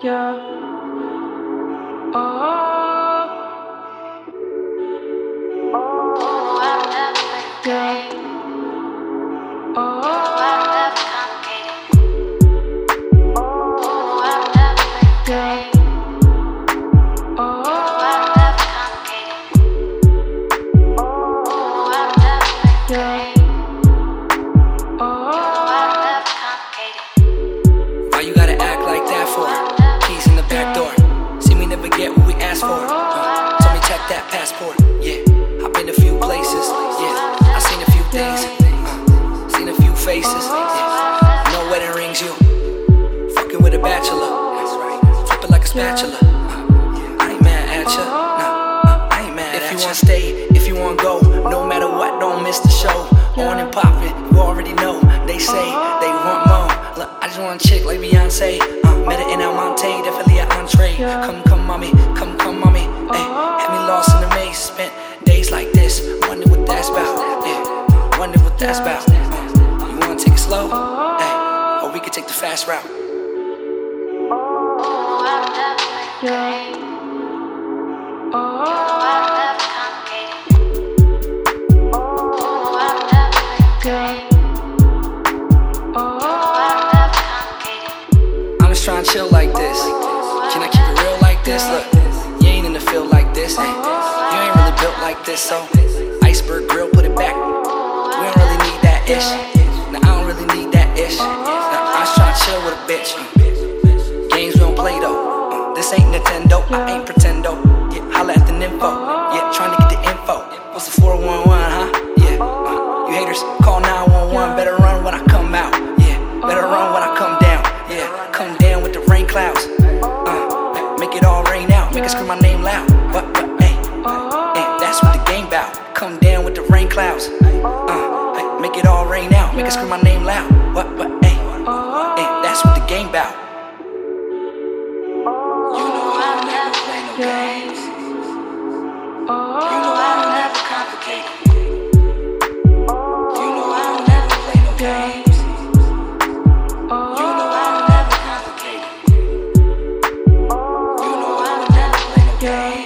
Yeah. Oh. Ah. Yeah. Oh. Yeah. Get what we asked for. Uh, told me check that passport. Yeah, I've been a few places. Yeah, I seen a few things. Uh, seen a few faces. Yeah, no wedding rings. You fucking with a bachelor. That's right. Flip like a spatula. Uh, I ain't mad at ya. Look, I just want a chick like Beyonce. Uh, met her in El Monte, definitely an entree. Come, come, mommy, come, come, mommy. Ay, had me lost in the maze. Spent days like this, wonder what that's about. Yeah, wonder what that's about. Uh, you wanna take it slow? Ay, or we could take the fast route. Yeah. Trying to chill like this. Can I keep it real like this? Look, you ain't in the field like this. Hey, you ain't really built like this. So, iceberg grill, put it back. We don't really need that ish. Nah, I don't really need that ish. Nah, I was trying to chill with a bitch. Games we don't play though. Uh, this ain't Nintendo. I ain't pretendo. Clouds. Uh, make it all rain out. Make it scream my name loud. But, but, hey, hey, that's what the game bout. Come down with the rain clouds. Uh, make it all rain out. Make it scream my name loud. But, but, hey, hey, that's what the game bout. You know I never play no games. You know I never complicate. yeah.